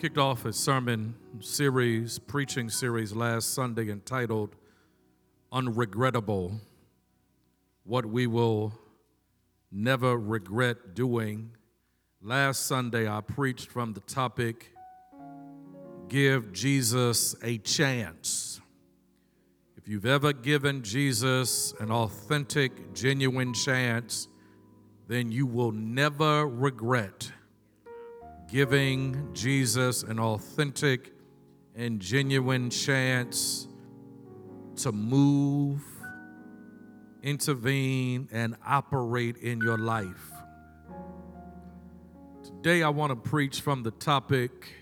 kicked off a sermon series, preaching series last Sunday entitled Unregrettable What We Will Never Regret Doing. Last Sunday, I preached from the topic Give Jesus a Chance. If you've ever given Jesus an authentic, genuine chance, then you will never regret giving Jesus an authentic and genuine chance to move, intervene, and operate in your life. Today, I want to preach from the topic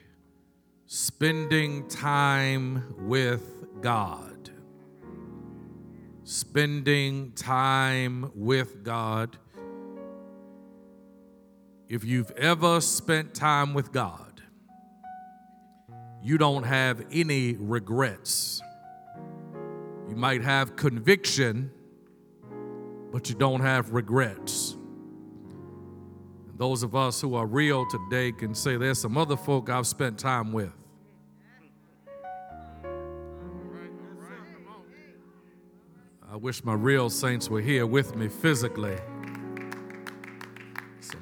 spending time with God. Spending time with God if you've ever spent time with God, you don't have any regrets. You might have conviction, but you don't have regrets. Those of us who are real today can say there's some other folk I've spent time with. I wish my real saints were here with me physically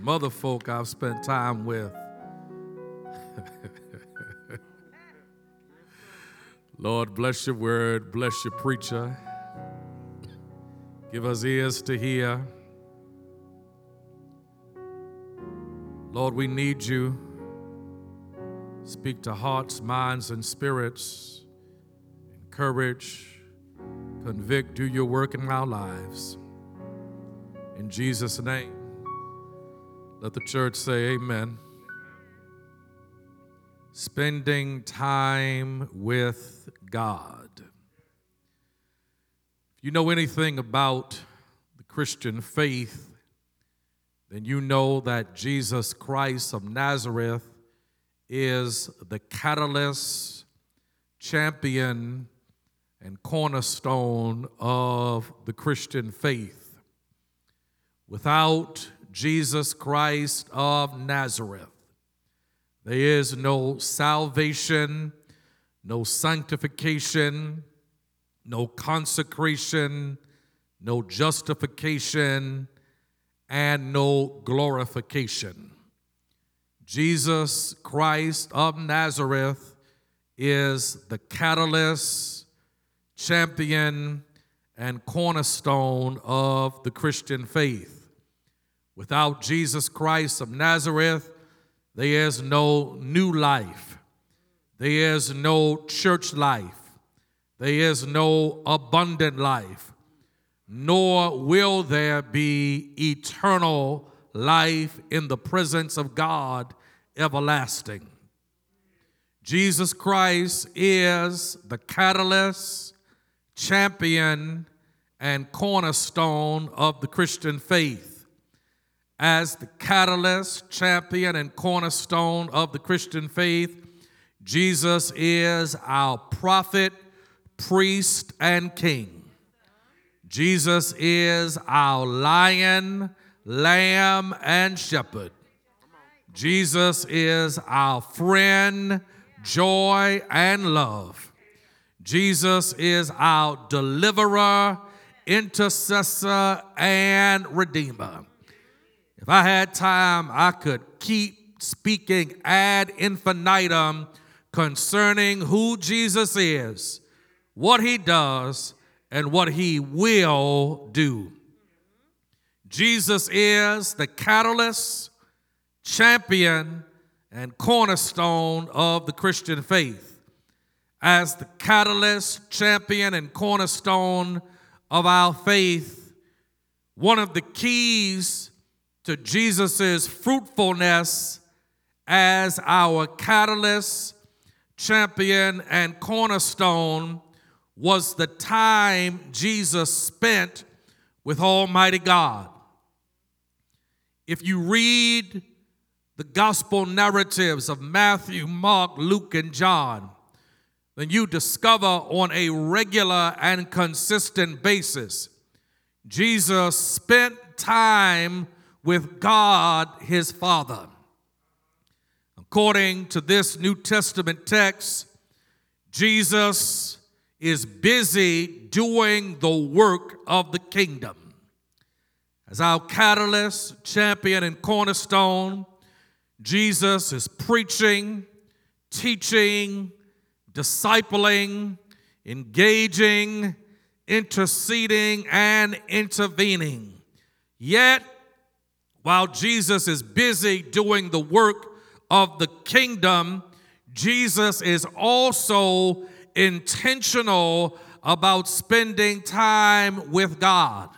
some other folk I've spent time with. Lord, bless your word, bless your preacher. Give us ears to hear. Lord, we need you. Speak to hearts, minds, and spirits. Encourage, convict, do your work in our lives. In Jesus' name. Let the church say amen. Spending time with God. If you know anything about the Christian faith, then you know that Jesus Christ of Nazareth is the catalyst, champion, and cornerstone of the Christian faith. Without Jesus Christ of Nazareth. There is no salvation, no sanctification, no consecration, no justification, and no glorification. Jesus Christ of Nazareth is the catalyst, champion, and cornerstone of the Christian faith. Without Jesus Christ of Nazareth, there is no new life. There is no church life. There is no abundant life. Nor will there be eternal life in the presence of God everlasting. Jesus Christ is the catalyst, champion, and cornerstone of the Christian faith as the catalyst, champion, and cornerstone of the Christian faith. Jesus is our prophet, priest, and king. Jesus is our lion, lamb, and shepherd. Jesus is our friend, joy, and love. Jesus is our deliverer, intercessor, and redeemer. If I had time, I could keep speaking ad infinitum concerning who Jesus is, what he does, and what he will do. Jesus is the catalyst, champion, and cornerstone of the Christian faith. As the catalyst, champion, and cornerstone of our faith, one of the keys to Jesus' fruitfulness as our catalyst, champion, and cornerstone was the time Jesus spent with Almighty God. If you read the gospel narratives of Matthew, Mark, Luke, and John, then you discover on a regular and consistent basis Jesus spent time with God his Father. according to this New Testament text, Jesus is busy doing the work of the kingdom. As our catalyst, champion, and cornerstone, Jesus is preaching, teaching, discipling, engaging, interceding, and intervening. Yet, while Jesus is busy doing the work of the kingdom, Jesus is also intentional about spending time with God.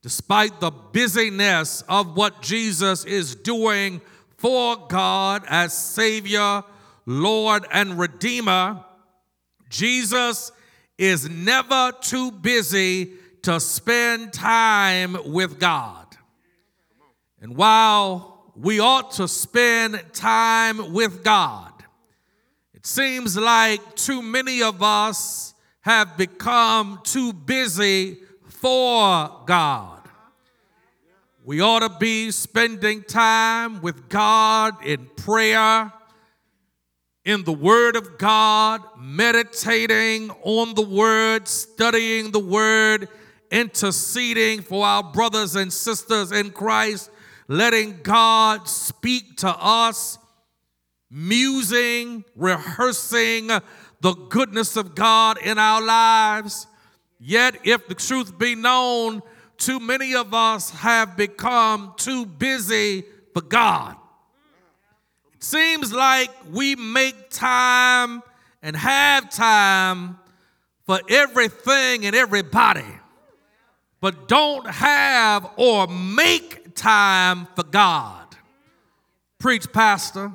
Despite the busyness of what Jesus is doing for God as Savior, Lord, and Redeemer, Jesus is never too busy to spend time with God. And while we ought to spend time with God, it seems like too many of us have become too busy for God. We ought to be spending time with God in prayer, in the Word of God, meditating on the Word, studying the Word, interceding for our brothers and sisters in Christ, letting God speak to us, musing, rehearsing the goodness of God in our lives. Yet, if the truth be known, too many of us have become too busy for God. It seems like we make time and have time for everything and everybody, but don't have or make time for God. Preach, Pastor.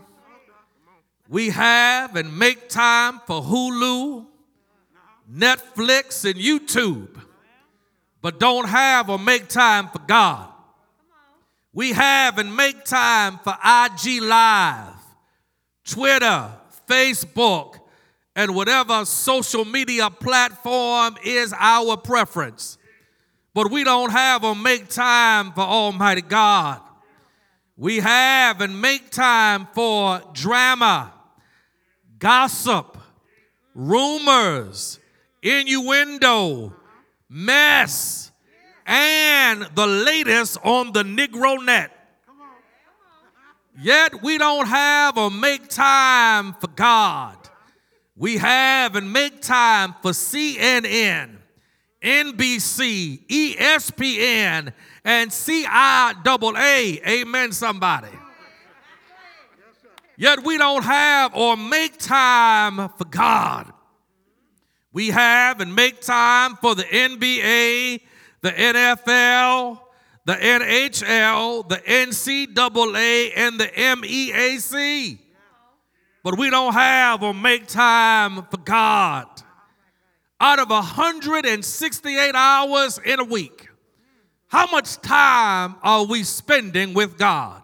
We have and make time for Hulu, Netflix, and YouTube but don't have or make time for God. We have and make time for IG Live, Twitter, Facebook, and whatever social media platform is our preference. But we don't have or make time for Almighty God. We have and make time for drama, gossip, rumors, innuendo, mess, and the latest on the Negro net. Yet we don't have or make time for God. We have and make time for CNN, NBC, ESPN, and CIAA. Amen, somebody. Yet we don't have or make time for God. We have and make time for the NBA, the NFL, the NHL, the NCAA, and the MEAC. But we don't have or make time for God. Out of 168 hours in a week, how much time are we spending with God?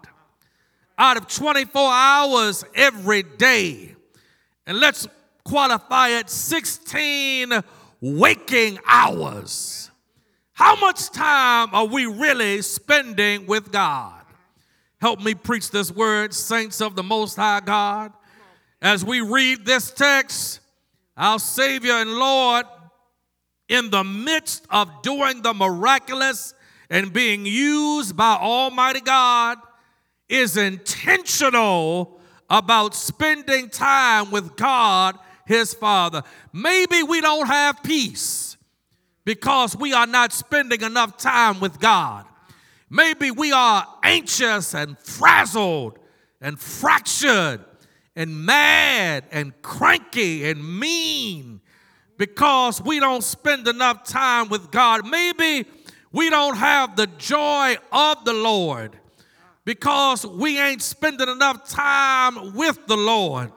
Out of 24 hours every day. And let's qualify it 16 waking hours. How much time are we really spending with God? Help me preach this word, saints of the Most High God. As we read this text, our Savior and Lord, in the midst of doing the miraculous and being used by Almighty God, is intentional about spending time with God his Father. Maybe we don't have peace because we are not spending enough time with God. Maybe we are anxious and frazzled and fractured and mad and cranky and mean because we don't spend enough time with God. Maybe we don't have the joy of the Lord because we ain't spending enough time with the Lord.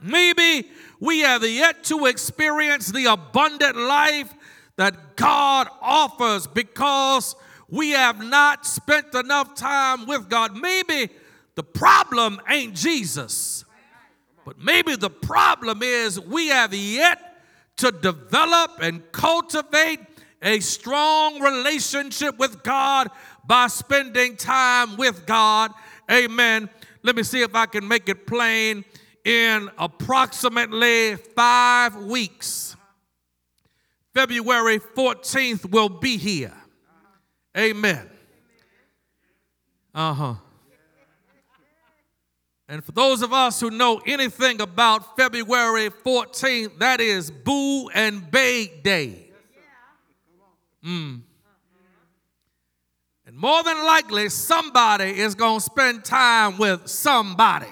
Maybe we have yet to experience the abundant life that God offers because we have not spent enough time with God. Maybe the problem ain't Jesus, but maybe the problem is we have yet to develop and cultivate a strong relationship with God by spending time with God. Amen. Let me see if I can make it plain. In approximately five weeks, February 14th will be here. Amen. Uh huh. And for those of us who know anything about February 14th, that is Boo and Bay Day. Mm. And more than likely, somebody is going to spend time with somebody.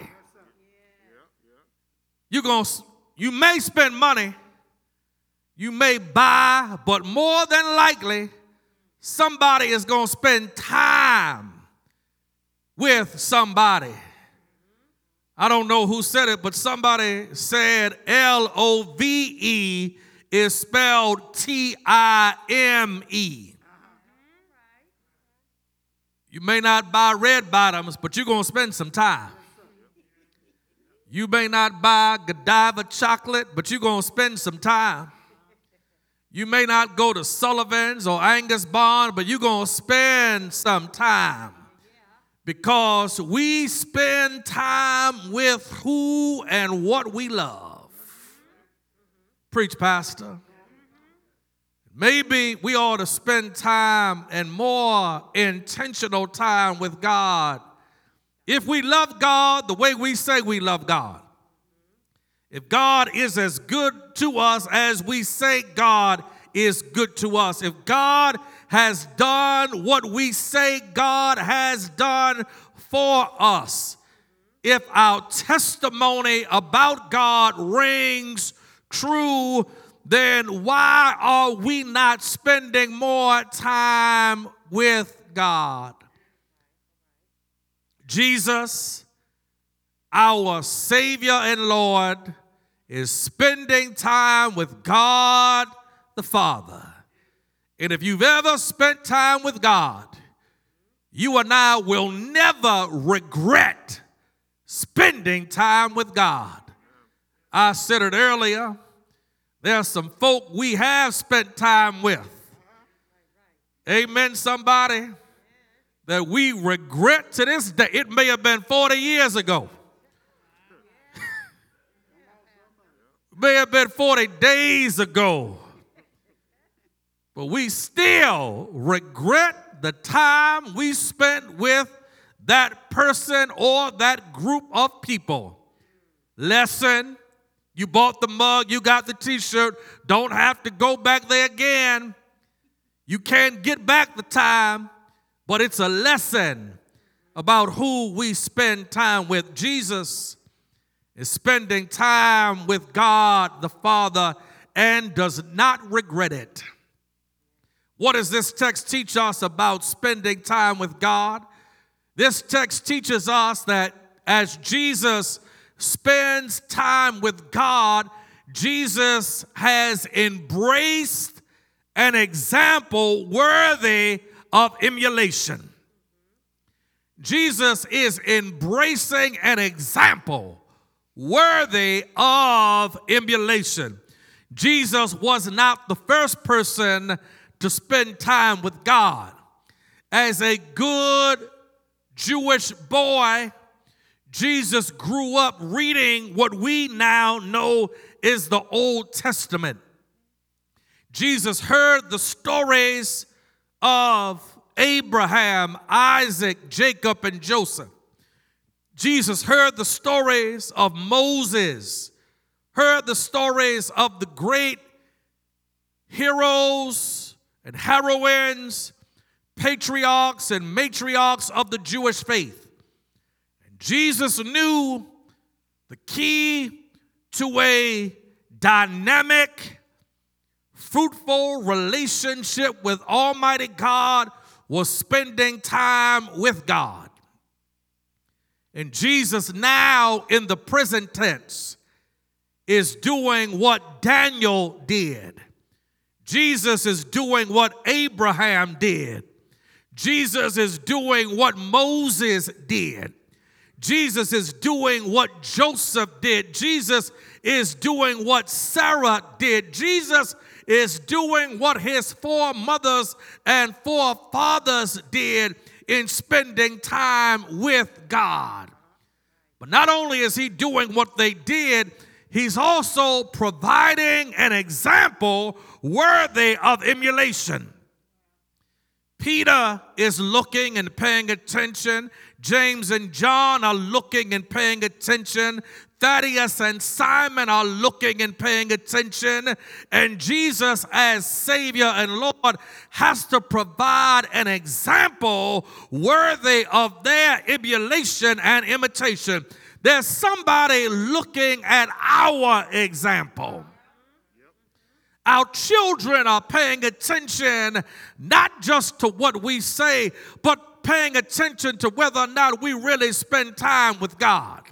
You're going to, you may spend money, you may buy, but more than likely, somebody is going to spend time with somebody. I don't know who said it, but somebody said L O V E is spelled T I M E. You may not buy red bottoms, but you're going to spend some time. You may not buy Godiva chocolate, but you're going to spend some time. You may not go to Sullivan's or Angus Barn, but you're going to spend some time because we spend time with who and what we love. Preach, Pastor. Maybe we ought to spend time and more intentional time with God. If we love God the way we say we love God, if God is as good to us as we say God is good to us, if God has done what we say God has done for us. If our testimony about God rings true, then why are we not spending more time with God? Jesus, our Savior and Lord, is spending time with God the Father. And if you've ever spent time with God, you and I will never regret spending time with God. I said it earlier. There are some folk we have spent time with. Amen, somebody. That we regret to this day. It may have been 40 years ago. may have been 40 days ago. But we still regret the time we spent with that person or that group of people. Lesson you bought the mug, you got the t shirt, don't have to go back there again. You can't get back the time, but it's a lesson about who we spend time with. Jesus is spending time with God the Father and does not regret it. What does this text teach us about spending time with God? This text teaches us that as Jesus spends time with God, Jesus has embraced an example worthy of emulation. Jesus is embracing an example worthy of emulation. Jesus was not the first person to spend time with God. As a good Jewish boy, Jesus grew up reading what we now know is the Old Testament. Jesus heard the stories of Abraham, Isaac, Jacob, and Joseph. Jesus heard the stories of Moses, heard the stories of the great heroes and heroines, patriarchs and matriarchs of the Jewish faith. And Jesus knew the key to a dynamic, fruitful relationship with Almighty God was spending time with God. And Jesus, now in the present tense, is doing what Daniel did. Jesus is doing what Abraham did. Jesus is doing what Moses did. Jesus is doing what Joseph did. Jesus is doing what Sarah did. Jesus is doing what his foremothers and forefathers did in spending time with God. But not only is he doing what they did, he's also providing an example worthy of emulation. Peter is looking and paying attention. James and John are looking and paying attention. Thaddeus and Simon are looking and paying attention. And Jesus, as Savior and Lord, has to provide an example worthy of their emulation and imitation. There's somebody looking at our example. Our children are paying attention not just to what we say, but paying attention to whether or not we really spend time with God.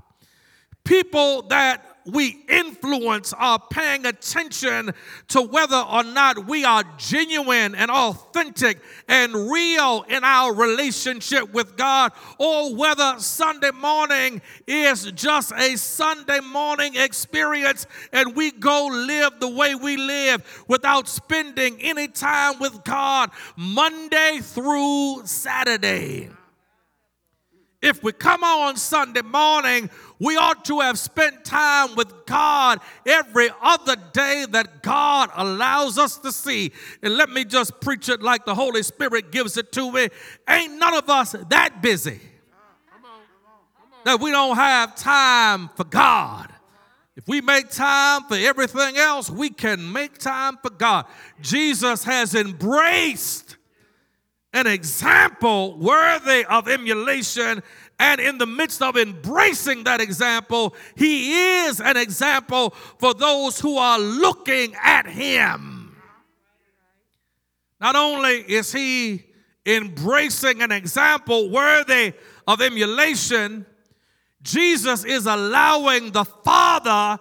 People that we influence are paying attention to whether or not we are genuine and authentic and real in our relationship with God, or whether Sunday morning is just a Sunday morning experience and we go live the way we live without spending any time with God Monday through Saturday. If we come on Sunday morning, we ought to have spent time with God every other day that God allows us to see. And let me just preach it like the Holy Spirit gives it to me. Ain't none of us that busy that we don't have time for God. If we make time for everything else, we can make time for God. Jesus has embraced an example worthy of emulation. And in the midst of embracing that example, he is an example for those who are looking at him. Not only is he embracing an example worthy of emulation, Jesus is allowing the Father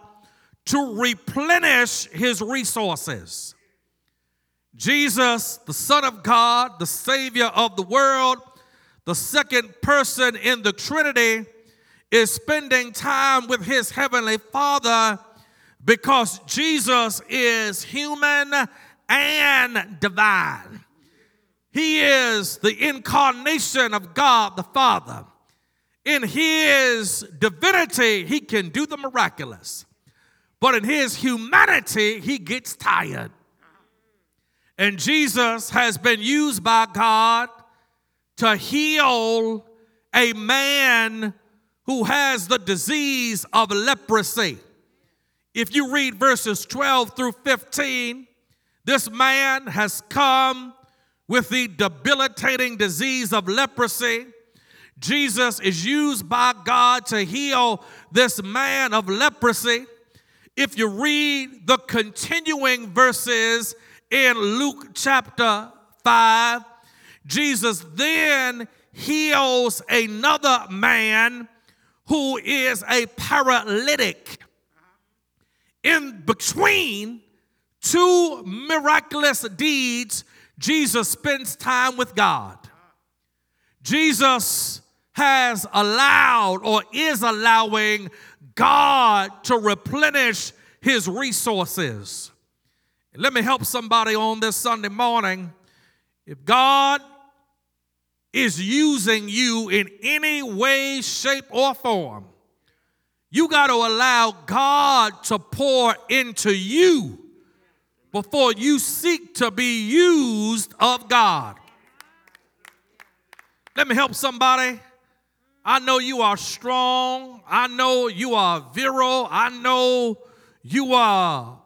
to replenish his resources. Jesus, the Son of God, the Savior of the world, the second person in the Trinity, is spending time with his Heavenly Father because Jesus is human and divine. He is the incarnation of God the Father. In his divinity, he can do the miraculous. But in his humanity, he gets tired. And Jesus has been used by God to heal a man who has the disease of leprosy. If you read verses 12 through 15, this man has come with the debilitating disease of leprosy. Jesus is used by God to heal this man of leprosy. If you read the continuing verses in Luke chapter 5, Jesus then heals another man who is a paralytic. In between two miraculous deeds, Jesus spends time with God. Jesus has allowed or is allowing God to replenish his resources. Let me help somebody on this Sunday morning. If God is using you in any way, shape, or form, you got to allow God to pour into you before you seek to be used of God. Let me help somebody. I know you are strong. I know you are virile. I know you are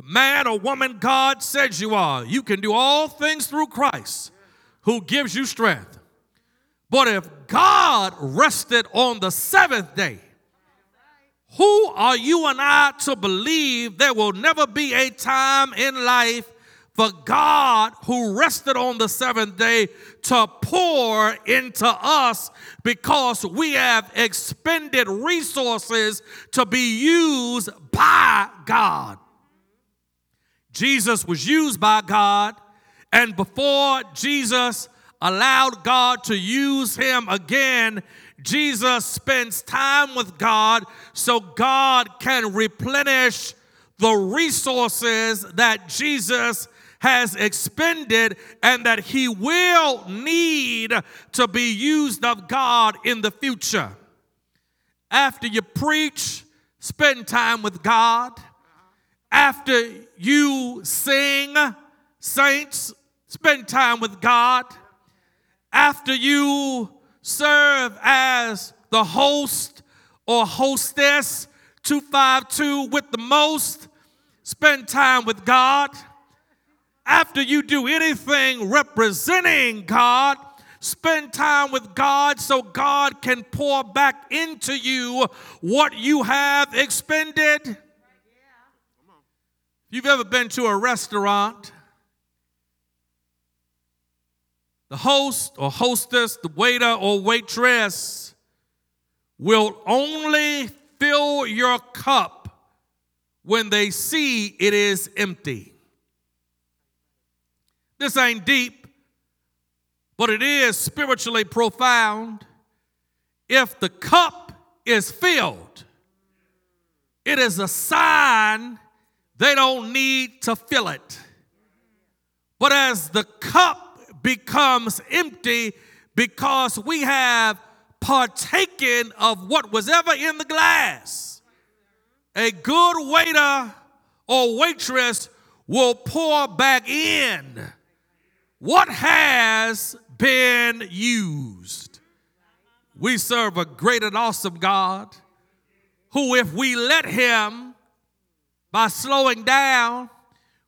the man or woman God says you are. You can do all things through Christ who gives you strength. But if God rested on the seventh day, who are you and I to believe there will never be a time in life for God, who rested on the seventh day, to pour into us because we have expended resources to be used by God? Jesus was used by God, and before Jesus allowed God to use him again, Jesus spends time with God so God can replenish the resources that Jesus has expended and that he will need to be used of God in the future. After you preach, spend time with God. After you sing, saints, spend time with God. After you serve as the host or hostess 252 with the most, spend time with God. After you do anything representing God, spend time with God so God can pour back into you what you have expended. If you've ever been to a restaurant, the host or hostess, the waiter or waitress will only fill your cup when they see it is empty. This ain't deep, but it is spiritually profound. If the cup is filled, it is a sign they don't need to fill it. But as the cup becomes empty because we have partaken of what was ever in the glass. A good waiter or waitress will pour back in what has been used. We serve a great and awesome God who, if we let Him, by slowing down,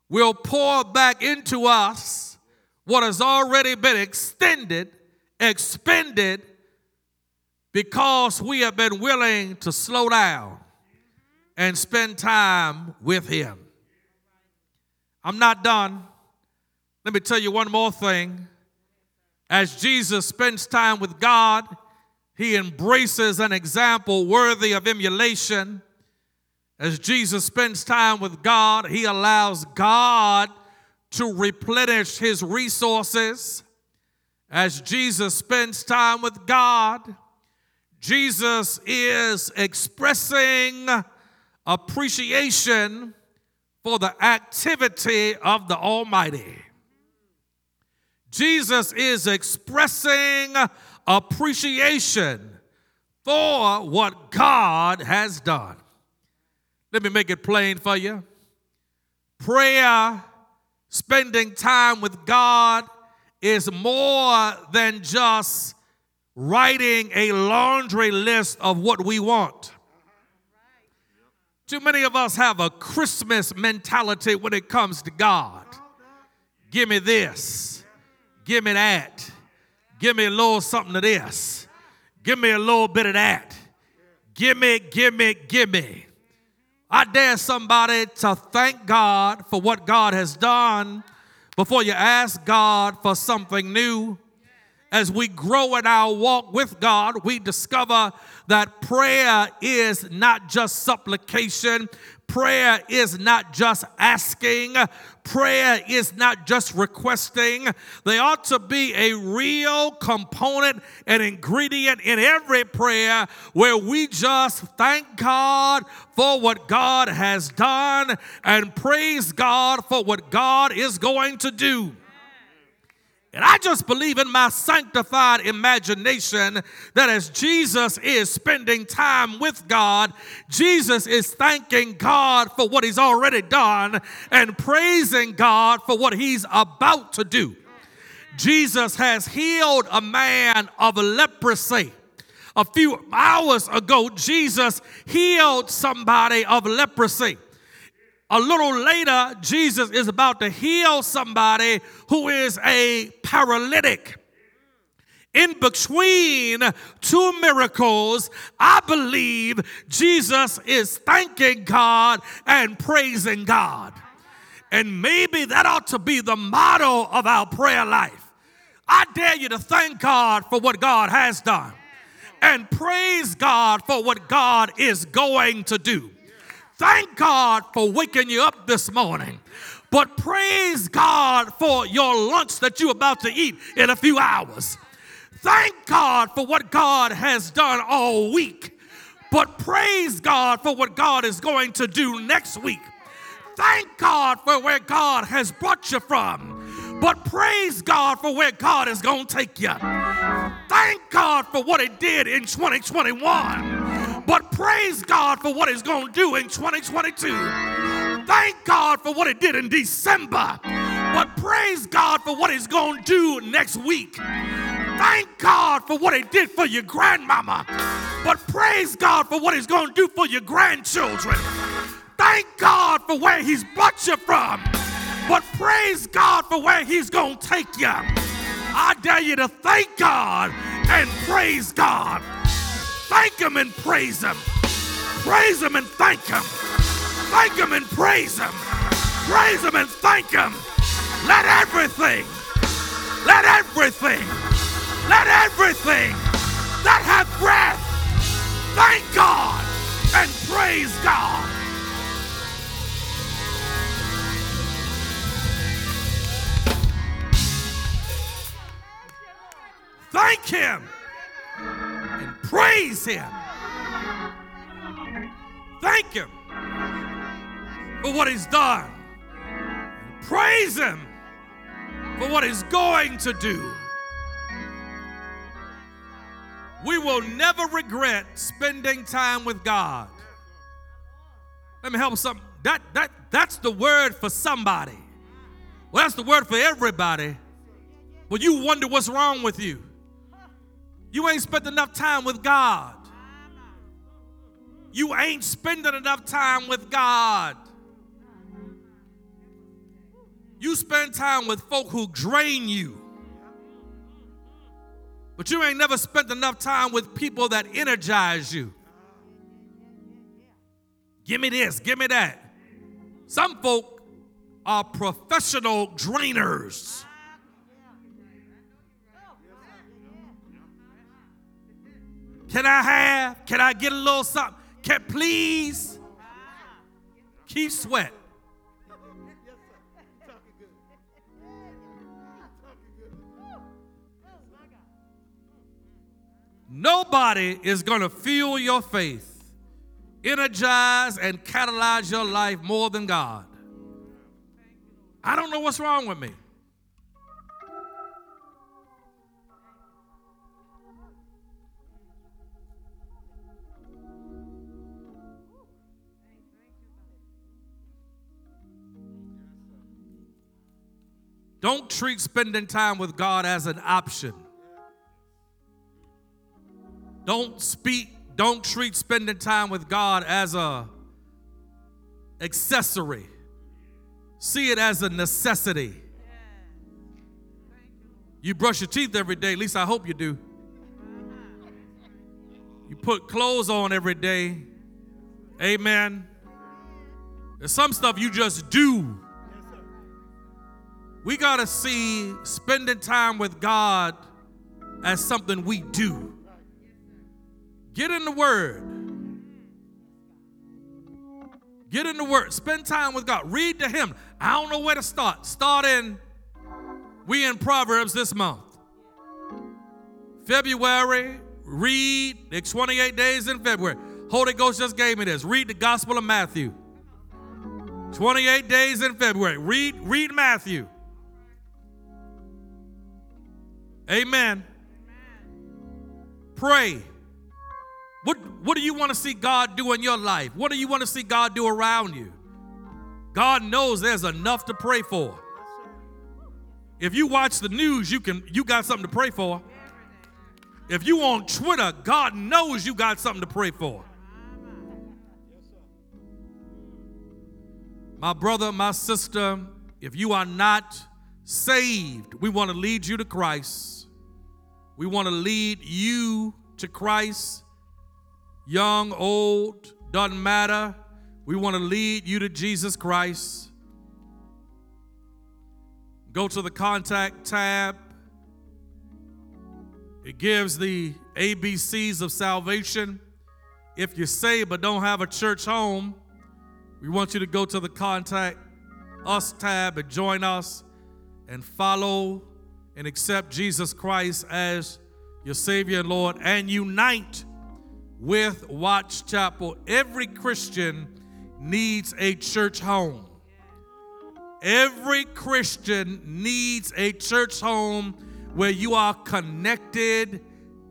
will pour back into us what has already been extended, expended, because we have been willing to slow down and spend time with Him. I'm not done. Let me tell you one more thing. As Jesus spends time with God, he embraces an example worthy of emulation. As Jesus spends time with God, he allows God to replenish his resources. As Jesus spends time with God, Jesus is expressing appreciation for the activity of the Almighty. Jesus is expressing appreciation for what God has done. Let me make it plain for you. Prayer spending time with God is more than just writing a laundry list of what we want. Too many of us have a Christmas mentality when it comes to God. Give me this, give me that, give me a little something of this, give me a little bit of that, give me, give me, give me. I dare somebody to thank God for what God has done before you ask God for something new. As we grow in our walk with God, we discover that prayer is not just supplication, Prayer is not just asking, prayer is not just requesting. they ought to be a real component and ingredient in every prayer where we just thank God for what God has done and praise God for what God is going to do. And I just believe in my sanctified imagination that as Jesus is spending time with God, Jesus is thanking God for what he's already done and praising God for what he's about to do. Jesus has healed a man of leprosy. A few hours ago, Jesus healed somebody of leprosy. A little later, Jesus is about to heal somebody who is a paralytic. In between two miracles, I believe Jesus is thanking God and praising God. And maybe that ought to be the motto of our prayer life. I dare you to thank God for what God has done and praise God for what God is going to do. Thank God for waking you up this morning. But praise God for your lunch that you're about to eat in a few hours. Thank God for what God has done all week. But praise God for what God is going to do next week. thank God for where God has brought you from, but praise God for where God is going to take you. Thank God for what He did in 2021, but praise God for what He's going to do in 2022. Thank God for what He did in December, but praise God for what He's going to do next week. Thank God for what He did for your grandmama, but praise God for what He's going to do for your grandchildren. Thank God for where He's brought you from, but praise God for where He's going to take you. I dare you to thank God and praise God. Thank Him and praise Him. Praise Him and thank Him. Thank Him and praise Him. Praise Him and thank Him. Let everything, let everything, let everything that have breath thank God and praise God. Thank Him praise Him. Thank Him for what He's done. Praise Him for what He's going to do. We will never regret spending time with God. Let me help some. That that that's the word for somebody. Well, that's the word for everybody. But you wonder what's wrong with you. You ain't spent enough time with God. You ain't spending enough time with God. You spend time with folk who drain you. But you ain't never spent enough time with people that energize you. Give me this, give me that. Some folk are professional drainers. Can I have? Can I get a little something? Can please keep sweat. Nobody is going to fuel your faith, energize, and catalyze your life more than God. I don't know what's wrong with me. Don't treat spending time with God as an option. Don't speak, don't treat spending time with God as a accessory. See it as a necessity. You brush your teeth every day, at least I hope you do. You put clothes on every day. Amen. There's some stuff you just do. We got to see spending time with God as something we do. Get in the Word. Get in the Word. Spend time with God. Read to Him. I don't know where to start. Start in, we in Proverbs this month. February, read, the 28 days in February. Holy Ghost just gave me this. Read the Gospel of Matthew. 28 days in February. Read, read Matthew. Amen. Pray. What, what do you want to see God do in your life? What do you want to see God do around you? God knows there's enough to pray for. If you watch the news, you can you got something to pray for. If you on Twitter, God knows you got something to pray for. My brother, my sister, if you are not saved, we want to lead you to Christ. We want to lead you to Christ. Young, old, doesn't matter. We want to lead you to Jesus Christ. Go to the contact tab. It gives the ABCs of salvation. If you're saved but don't have a church home, we want you to go to the contact us tab and join us and follow and accept Jesus Christ as your Savior and Lord and unite with Watts Chapel. Every Christian needs a church home. Every Christian needs a church home where you are connected,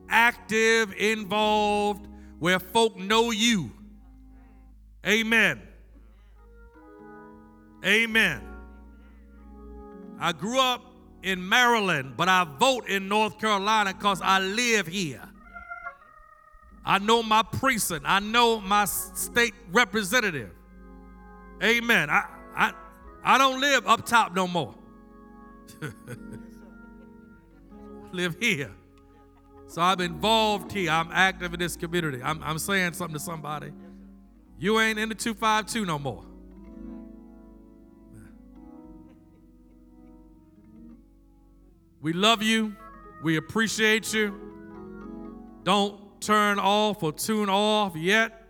active, involved, where folk know you. Amen. Amen. I grew up in Maryland, but I vote in North Carolina because I live here. I know my precinct. I know my state representative. Amen. I, I, I don't live up top no more. live here. So I'm involved here. I'm active in this community. I'm, I'm saying something to somebody. You ain't in the 252 no more. We love you. We appreciate you. Don't turn off or tune off yet.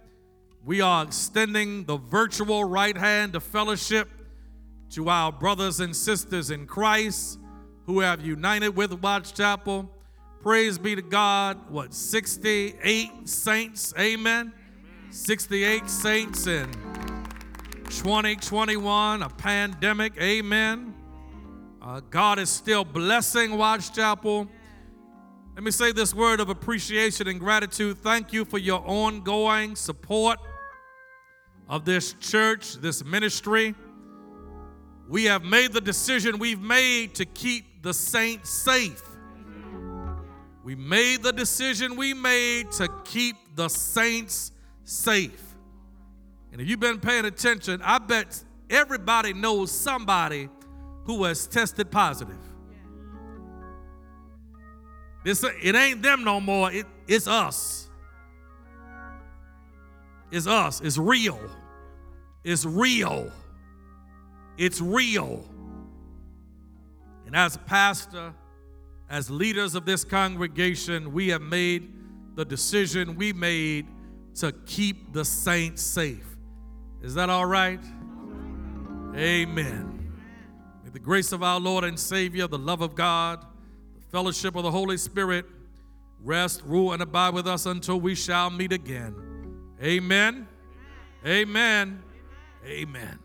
We are extending the virtual right hand of fellowship to our brothers and sisters in Christ who have united with Watts Chapel. Praise be to God. What, 68 saints? Amen. 68 saints in 2021, a pandemic. Amen. Uh, God is still blessing Watts Chapel. Let me say this word of appreciation and gratitude. Thank you for your ongoing support of this church, this ministry. We have made the decision we've made to keep the saints safe. We made the decision we made to keep the saints safe. And if you've been paying attention, I bet everybody knows somebody who has tested positive. This, it ain't them no more, it, it's us. It's us. It's real. It's real. It's real. And as pastor, as leaders of this congregation, we have made the decision we made to keep the saints safe. Is that all right? Amen. The grace of our Lord and Savior, the love of God, the fellowship of the Holy Spirit rest, rule, and abide with us until we shall meet again. Amen. Amen. Amen.